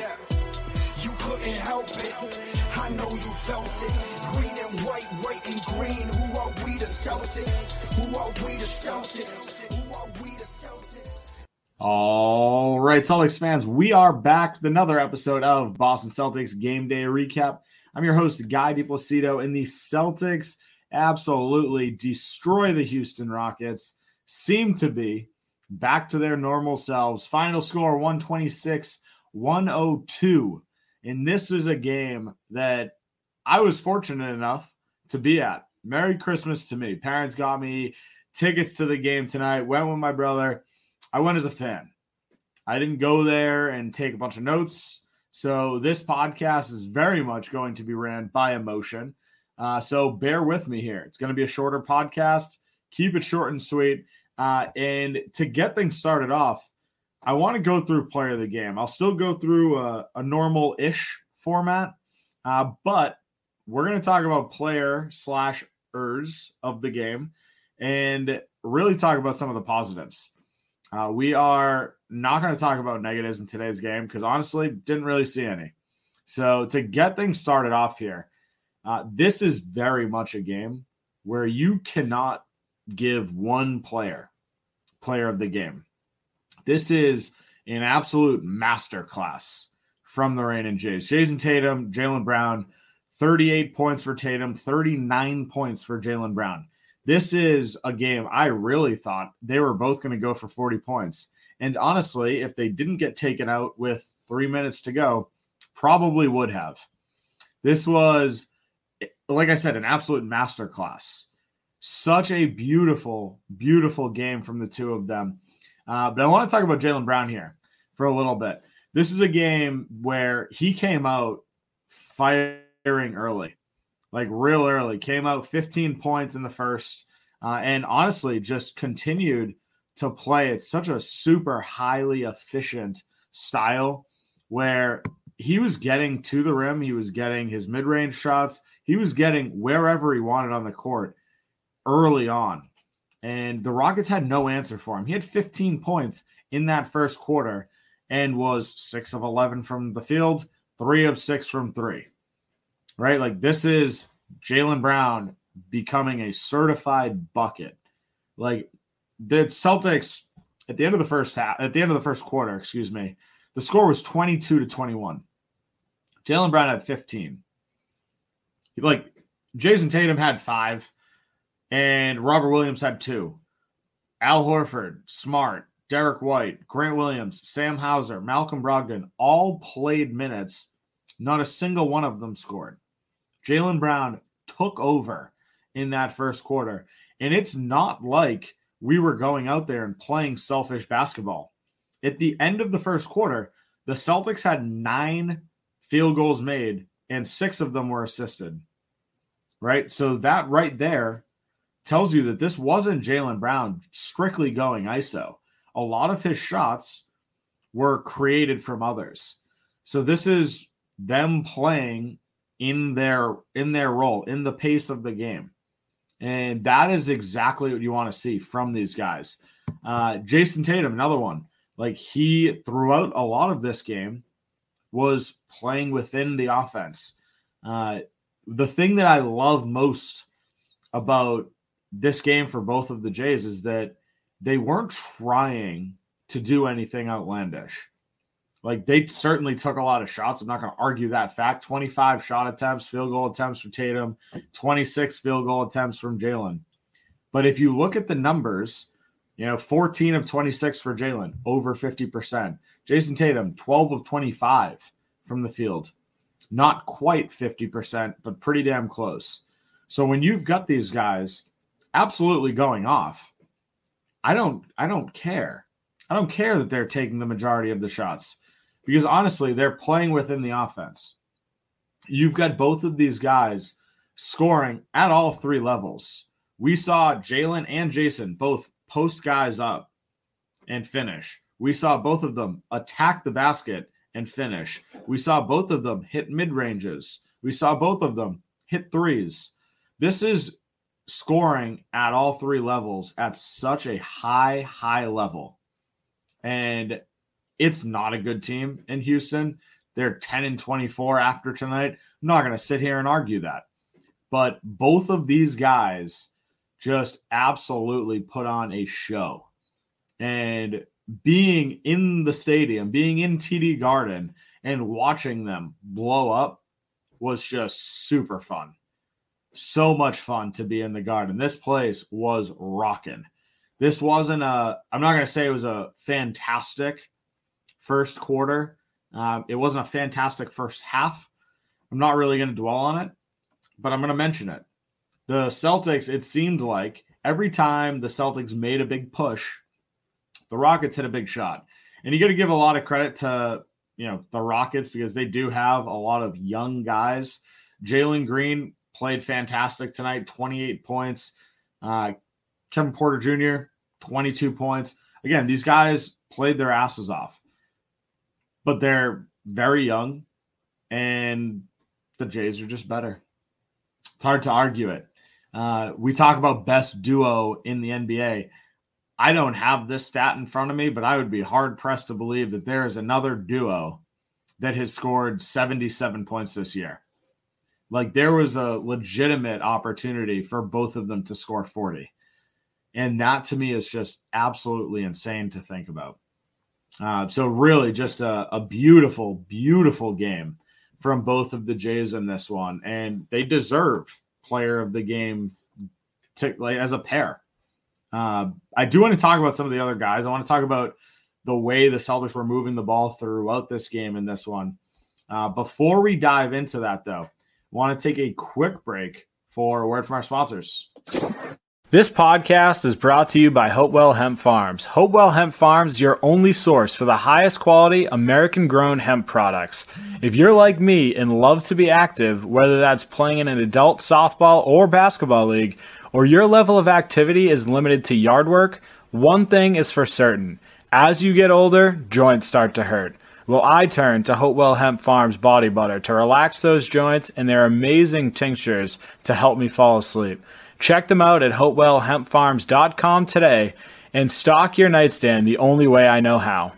Yeah, you couldn't help it. I know you felt it. Green and white, white and green. Who are we the Celtics? Who are we the Celtics? Who are we the Celtics? All right, Celtics fans, we are back with another episode of Boston Celtics Game Day Recap. I'm your host, Guy DiPlacido, and the Celtics absolutely destroy the Houston Rockets. Seem to be back to their normal selves. Final score 126 102. And this is a game that I was fortunate enough to be at. Merry Christmas to me. Parents got me tickets to the game tonight. Went with my brother. I went as a fan. I didn't go there and take a bunch of notes. So this podcast is very much going to be ran by emotion. Uh, so bear with me here. It's going to be a shorter podcast. Keep it short and sweet. Uh, and to get things started off, I want to go through player of the game. I'll still go through a, a normal ish format, uh, but we're going to talk about player slash ers of the game and really talk about some of the positives. Uh, we are not going to talk about negatives in today's game because honestly, didn't really see any. So to get things started off here, uh, this is very much a game where you cannot give one player player of the game. This is an absolute masterclass from the Rain and Jays. Jayson Tatum, Jaylen Brown, 38 points for Tatum, 39 points for Jaylen Brown. This is a game I really thought they were both going to go for 40 points. And honestly, if they didn't get taken out with three minutes to go, probably would have. This was, like I said, an absolute masterclass. Such a beautiful, beautiful game from the two of them. Uh, but I want to talk about Jaylen Brown here for a little bit. This is a game where he came out firing early, like real early. Came out 15 points in the first, uh, and honestly, just continued to play It's such a super highly efficient style where he was getting to the rim, he was getting his mid range shots, he was getting wherever he wanted on the court early on. And the Rockets had no answer for him. He had 15 points in that first quarter and was six of 11 from the field, three of six from three. Right? Like this is Jaylen Brown becoming a certified bucket. Like the Celtics at the end of the first half, at the end of the first quarter, excuse me, the score was 22 to 21. Jaylen Brown had 15. Like Jayson Tatum had five, and Robert Williams had two. Al Horford, Smart, Derrick White, Grant Williams, Sam Hauser, Malcolm Brogdon all played minutes. Not a single one of them scored. Jaylen Brown took over in that first quarter. And it's not like we were going out there and playing selfish basketball. At the end of the first quarter, the Celtics had nine field goals made and six of them were assisted. Right. So that right there tells you that this wasn't Jaylen Brown strictly going ISO. A lot of his shots were created from others. So this is them playing in their in their role in the pace of the game. And that is exactly what you want to see from these guys. Uh, Jayson Tatum, another one. Like he throughout a lot of this game was playing within the offense. Uh, the thing that I love most about this game for both of the Jays is that they weren't trying to do anything outlandish. Like they certainly took a lot of shots. I'm not going to argue that fact. 25 shot attempts, field goal attempts for Tatum, 26 field goal attempts from Jaylen. But if you look at the numbers, you know, 14 of 26 for Jaylen, over 50%. Jayson Tatum, 12 of 25 from the field. Not quite 50%, but pretty damn close. So when you've got these guys absolutely going off, I don't I don't care. I don't care that they're taking the majority of the shots because honestly, they're playing within the offense. You've got both of these guys scoring at all three levels. We saw Jaylen and Jayson both post guys up and finish. We saw both of them attack the basket and finish. We saw both of them hit mid ranges. We saw both of them hit threes. This is scoring at all three levels at such a high, high level. And it's not a good team in Houston. They're 10 and 24 after tonight. I'm not going to sit here and argue that. But both of these guys just absolutely put on a show. And being in the stadium, being in TD Garden, and watching them blow up was just super fun. So much fun to be in the garden. This place was rocking. This wasn't a, I'm not going to say it was a fantastic first quarter. Uh, it wasn't a fantastic first half. I'm not really going to dwell on it, but I'm going to mention it. The Celtics, it seemed like every time the Celtics made a big push, the Rockets hit a big shot. And you got to give a lot of credit to you know the Rockets because they do have a lot of young guys. Jalen Green played fantastic tonight, 28 points. Uh, Kevin Porter Jr. 22 points. Again, these guys played their asses off, but they're very young, and the Jays are just better. It's hard to argue it. Uh, we talk about best duo in the NBA. I don't have this stat in front of me, but I would be hard pressed to believe that there is another duo that has scored 77 points this year. Like there was a legitimate opportunity for both of them to score 40. And that to me is just absolutely insane to think about. Uh, so, really, just a, a beautiful, beautiful game from both of the Jays in this one. And they deserve player of the game to, like, as a pair. Uh, I do want to talk about some of the other guys. I want to talk about the way the Celtics were moving the ball throughout this game in this one. Uh, before we dive into that, though, want to take a quick break for a word from our sponsors. This podcast is brought to you by Hopewell Hemp Farms. Hopewell Hemp Farms your only source for the highest quality American grown hemp products. If you're like me and love to be active, whether that's playing in an adult softball or basketball league, or your level of activity is limited to yard work, one thing is for certain. As you get older, joints start to hurt. Well, I turn to Hopewell Hemp Farms body butter to relax those joints and their amazing tinctures to help me fall asleep. Check them out at hopewellhempfarms.com today and stock your nightstand the only way I know how.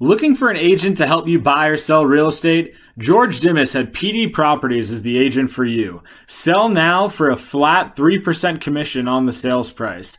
Looking for an agent to help you buy or sell real estate? George Dimas at PD Properties is the agent for you. Sell now for a flat 3% commission on the sales price.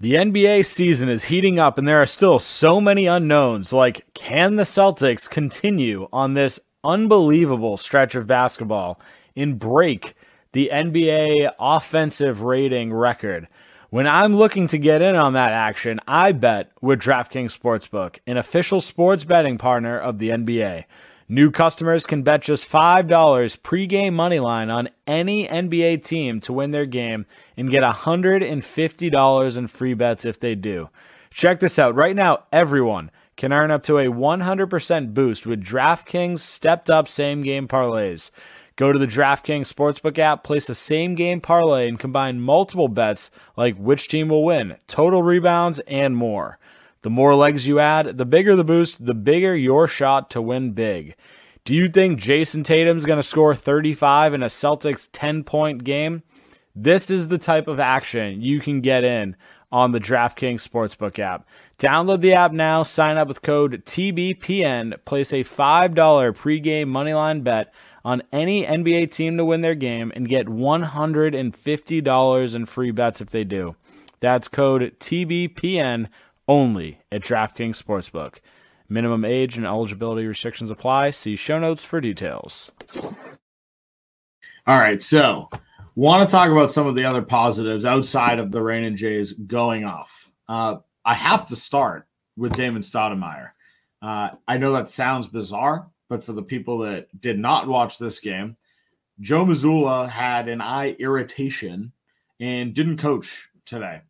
The NBA season is heating up and there are still so many unknowns like can the Celtics continue on this unbelievable stretch of basketball and break the NBA offensive rating record? When I'm looking to get in on that action, I bet with DraftKings Sportsbook, an official sports betting partner of the NBA. New customers can bet just $5 pregame money line on any NBA team to win their game and get $150 in free bets if they do. Check this out. Right now, everyone can earn up to a 100% boost with DraftKings stepped up same game parlays. Go to the DraftKings Sportsbook app, place a same game parlay, and combine multiple bets like which team will win, total rebounds, and more. The more legs you add, the bigger the boost, the bigger your shot to win big. Do you think Jayson Tatum's going to score 35 in a Celtics 10 point game? This is the type of action you can get in on the DraftKings Sportsbook app. Download the app now, sign up with code TBPN, place a $5 pregame moneyline bet on any NBA team to win their game and get $150 in free bets if they do. That's code TBPN only at DraftKings Sportsbook. Minimum age and eligibility restrictions apply. See show notes for details. All right, so want to talk about some of the other positives outside of the Rain and Jays going off. Uh, I have to start with Damon Stoudemire. Uh, I know that sounds bizarre, but for the people that did not watch this game, Joe Mazzulla had an eye irritation and didn't coach today.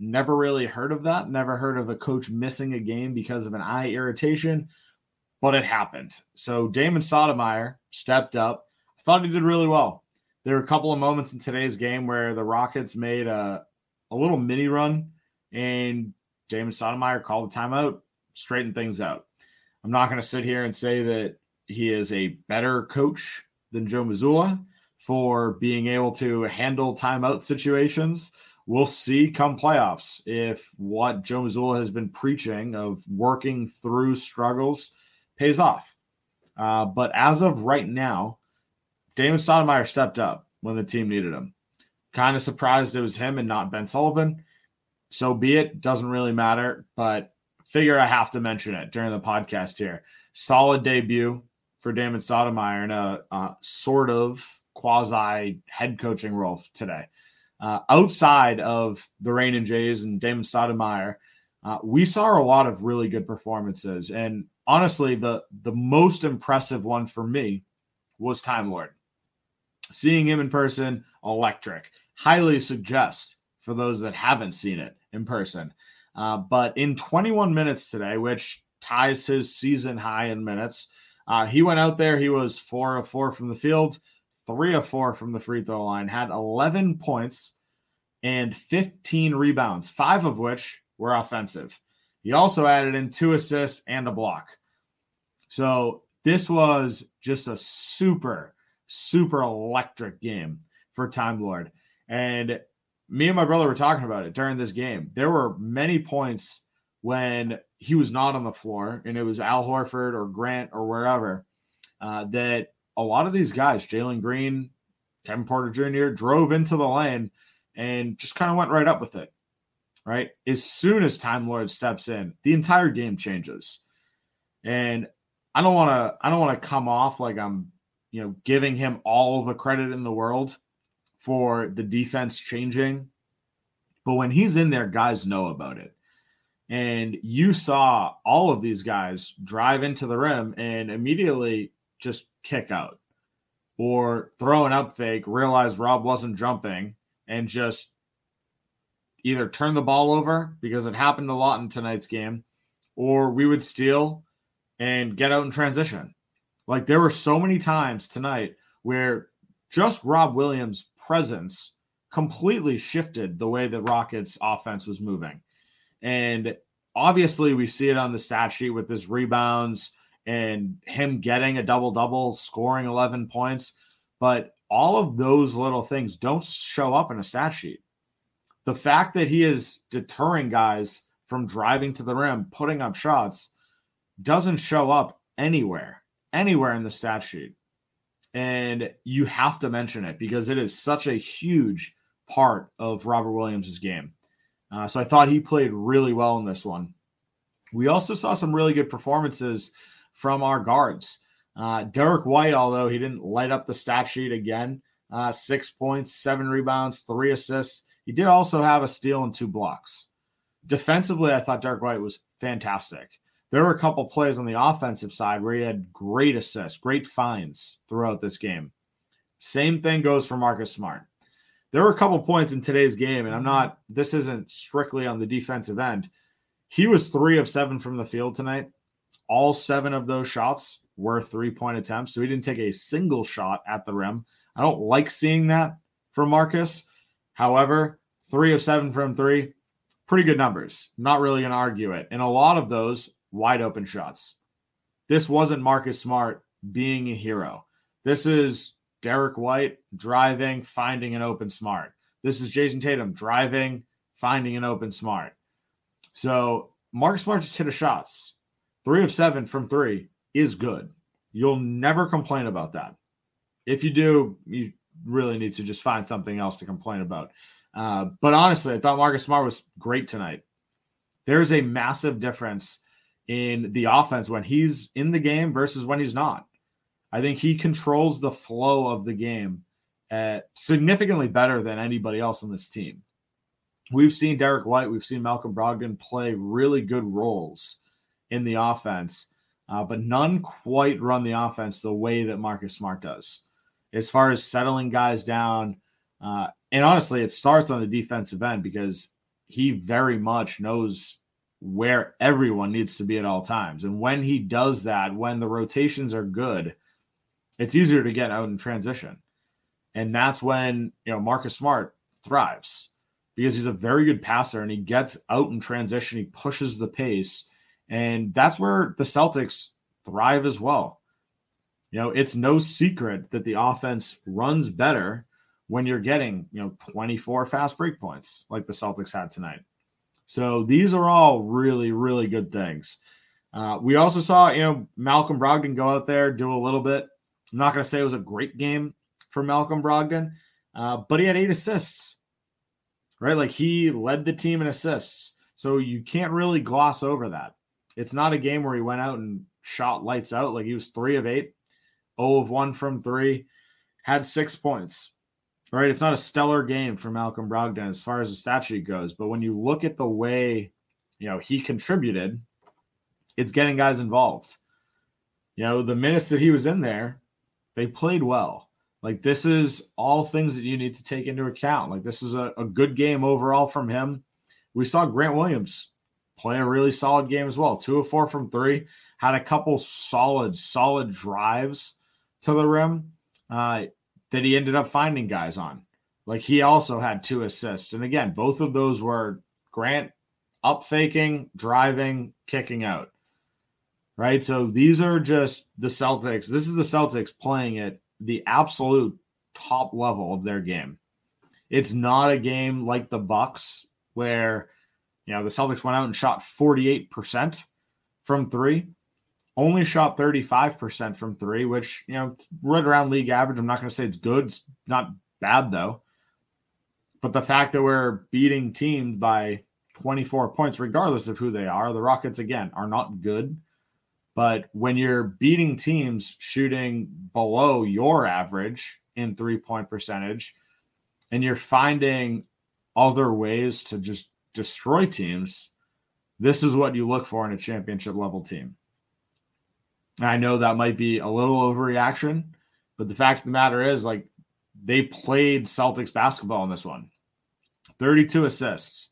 Never really heard of that. Never heard of a coach missing a game because of an eye irritation, but it happened. So Damon Stoudemire stepped up. I thought he did really well. there were a couple of moments in today's game where the Rockets made a, a little mini run and Damon Stoudemire called a timeout, straightened things out. I'm not going to sit here and say that he is a better coach than Joe Mazzulla for being able to handle timeout situations. We'll see come playoffs if what Joe Mazzulla has been preaching of working through struggles pays off. Uh, but as of right now, Damon Stoudemire stepped up when the team needed him. Kind of surprised it was him and not Ben Sullivan. So be it. Doesn't really matter. But figure I have to mention it during the podcast here. Solid debut for Damon Stoudemire in a, a sort of quasi head coaching role today. Uh, outside of the Rain and Jays and Damon Stoudemire, uh, we saw a lot of really good performances. And honestly, the the most impressive one for me was Time Lord. Seeing him in person, electric. Highly suggest for those that haven't seen it in person. Uh, but in 21 minutes today, which ties his season high in minutes, uh, he went out there. He was four of four from the field, three of four from the free throw line, had 11 points and 15 rebounds, five of which were offensive. He also added in two assists and a block. So this was just a super, super electric game for Time Lord. And me and my brother were talking about it during this game. There were many points when he was not on the floor and it was Al Horford or Grant or wherever uh, that a lot of these guys, Jalen Green, Kevin Porter Jr., drove into the lane and just kind of went right up with it. Right. As soon as Time Lord steps in, the entire game changes. And I don't want to, I don't want to come off like I'm, you know, giving him all the credit in the world for the defense changing. But when he's in there, guys know about it. And you saw all of these guys drive into the rim and immediately just kick out or throw an up fake, realize Rob wasn't jumping, and just either turn the ball over because it happened a lot in tonight's game, or we would steal and get out in transition. Like there were so many times tonight where just Rob Williams' presence completely shifted the way the Rockets offense was moving. And obviously, we see it on the stat sheet with his rebounds and him getting a double double, scoring 11 points. But all of those little things don't show up in a stat sheet. The fact that he is deterring guys from driving to the rim, putting up shots, doesn't show up anywhere, anywhere in the stat sheet. And you have to mention it because it is such a huge part of Robert Williams' game. Uh, so I thought he played really well in this one. We also saw some really good performances from our guards. Uh, Derrick White, although he didn't light up the stat sheet again, uh, six points, seven rebounds, three assists. He did also have a steal and two blocks. Defensively, I thought Derrick White was fantastic. There were a couple plays on the offensive side where he had great assists, great finds throughout this game. Same thing goes for Marcus Smart there were a couple points in today's game, and I'm not, this isn't strictly on the defensive end. He was three of seven from the field tonight. All seven of those shots were three point attempts. So he didn't take a single shot at the rim. I don't like seeing that from Marcus. However, three of seven from three, pretty good numbers. Not really going to argue it. And a lot of those wide open shots. This wasn't Marcus Smart being a hero. This is Derrick White driving, finding an open smart. This is Jayson Tatum driving, finding an open smart. So Mark Smart just hit a shots. Three of seven from three is good. You'll never complain about that. If you do, you really need to just find something else to complain about. Uh, but honestly, I thought Marcus Smart was great tonight. There's a massive difference in the offense when he's in the game versus when he's not. I think he controls the flow of the game uh, significantly better than anybody else on this team. We've seen Derrick White, we've seen Malcolm Brogdon play really good roles in the offense, uh, but none quite run the offense the way that Marcus Smart does. As far as settling guys down, uh, and honestly, it starts on the defensive end because he very much knows where everyone needs to be at all times. And when he does that, when the rotations are good, it's easier to get out in transition. And that's when, you know, Marcus Smart thrives because he's a very good passer and he gets out in transition. He pushes the pace. And that's where the Celtics thrive as well. You know, it's no secret that the offense runs better when you're getting, you know, 24 fast break points like the Celtics had tonight. So these are all really, really good things. Uh, we also saw, you know, Malcolm Brogdon go out there, do a little bit. I'm not going to say it was a great game for Malcolm Brogdon, uh, but he had eight assists, right? Like he led the team in assists. So you can't really gloss over that. It's not a game where he went out and shot lights out. Like he was three of eight, 0 of one from three, had six points. Right. It's not a stellar game for Malcolm Brogdon as far as the stat sheet goes. But when you look at the way, you know, he contributed, it's getting guys involved. You know, the minutes that he was in there, they played well. Like this is all things that you need to take into account. Like this is a, a good game overall from him. We saw Grant Williams play a really solid game as well. Two of four from three, had a couple solid, solid drives to the rim uh, that he ended up finding guys on. Like he also had two assists. And again, both of those were Grant up faking, driving, kicking out. Right. So these are just the Celtics. This is the Celtics playing at the absolute top level of their game. It's not a game like the Bucks where you know, the Celtics went out and shot 48% from three, only shot 35% from three, which, you know, right around league average. I'm not going to say it's good. It's not bad, though. But the fact that we're beating teams by 24 points, regardless of who they are, the Rockets, again, are not good. But when you're beating teams shooting below your average in three point percentage, and you're finding other ways to just destroy teams, this is what you look for in a championship level team. I know that might be a little overreaction, but the fact of the matter is, like, they played Celtics basketball in this one 32 assists.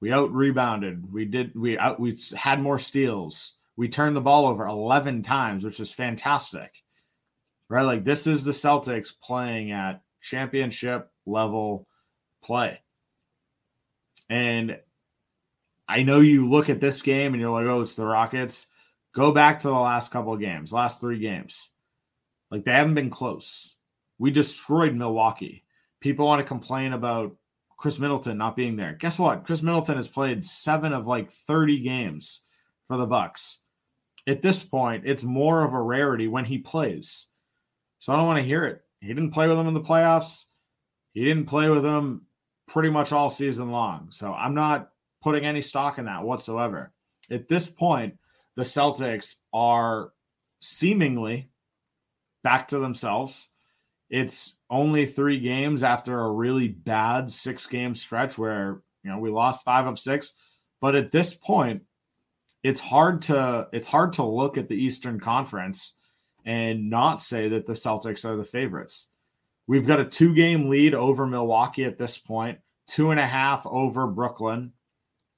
We out rebounded. We did, we out, we had more steals. We turned the ball over 11 times, which is fantastic, right? Like, this is the Celtics playing at championship level play. And I know you look at this game and you're like, oh, it's the Rockets. Go back to the last couple of games, last three games. Like they haven't been close. We destroyed Milwaukee. People want to complain about Khris Middleton not being there. Guess what? Khris Middleton has played seven of like 30 games for the Bucks. At this point, it's more of a rarity when he plays. So I don't want to hear it. He didn't play with them in the playoffs. He didn't play with them pretty much all season long. So I'm not putting any stock in that whatsoever. At this point, the Celtics are seemingly back to themselves. It's only three games after a really bad six game stretch where you know we lost five of six. But at this point, it's hard to it's hard to look at the Eastern Conference and not say that the Celtics are the favorites. We've got a two game lead over Milwaukee at this point, two and a half over Brooklyn,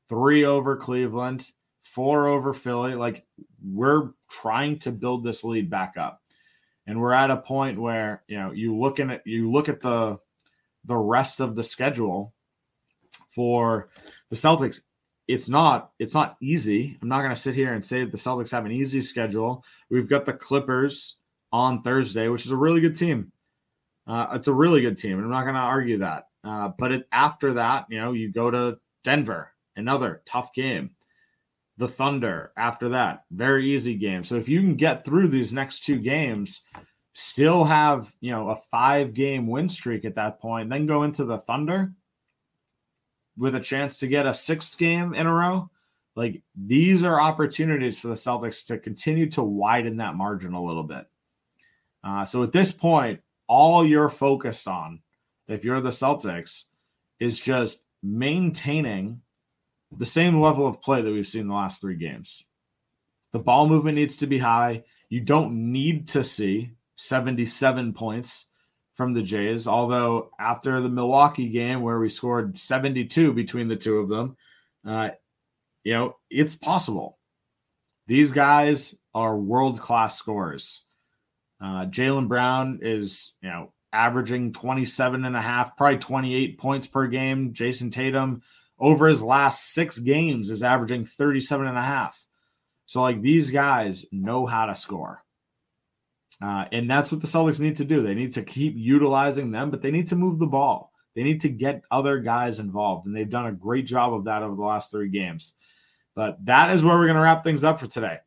three over Cleveland, four over Philly. Like we're trying to build this lead back up. And we're at a point where, you know, you look at you look at the the rest of the schedule for the Celtics. It's not it's not easy. I'm not going to sit here and say that the Celtics have an easy schedule. We've got the Clippers on Thursday, which is a really good team. Uh, it's a really good team, I'm not going to argue that. Uh, but it, after that, you know, you go to Denver, another tough game. The Thunder after that, very easy game. So if you can get through these next two games, still have you know a five game win streak at that point, then go into the Thunder with a chance to get a sixth game in a row. Like these are opportunities for the Celtics to continue to widen that margin a little bit. Uh, so at this point, all you're focused on, if you're the Celtics, is just maintaining the same level of play that we've seen the last three games. The ball movement needs to be high. You don't need to see 77 points from the Jays, although after the Milwaukee game where we scored 72 between the two of them, uh, you know, it's possible. These guys are world class scorers. Uh, Jaylen Brown is, you know, averaging 27 and a half, probably 28 points per game. Jayson Tatum over his last six games is averaging 37 and a half. So, like, these guys know how to score. Uh, and that's what the Celtics need to do. They need to keep utilizing them, but they need to move the ball. They need to get other guys involved. And they've done a great job of that over the last three games. But that is where we're going to wrap things up for today.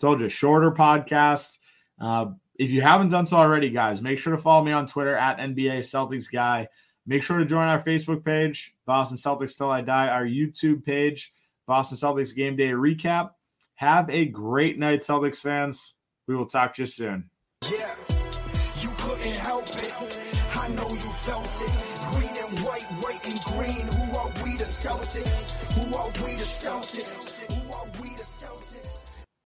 Told you, shorter podcast. Uh, if you haven't done so already, guys, make sure to follow me on Twitter at NBA Celtics Guy. Make sure to join our Facebook page, Boston Celtics Till I Die, our YouTube page, Boston Celtics Game Day Recap. Have a great night, Celtics fans. We will talk to you soon. Yeah, you couldn't help it. I know you felt it. Green and white, white and green. Who are we the Celtics? Who are we the Celtics?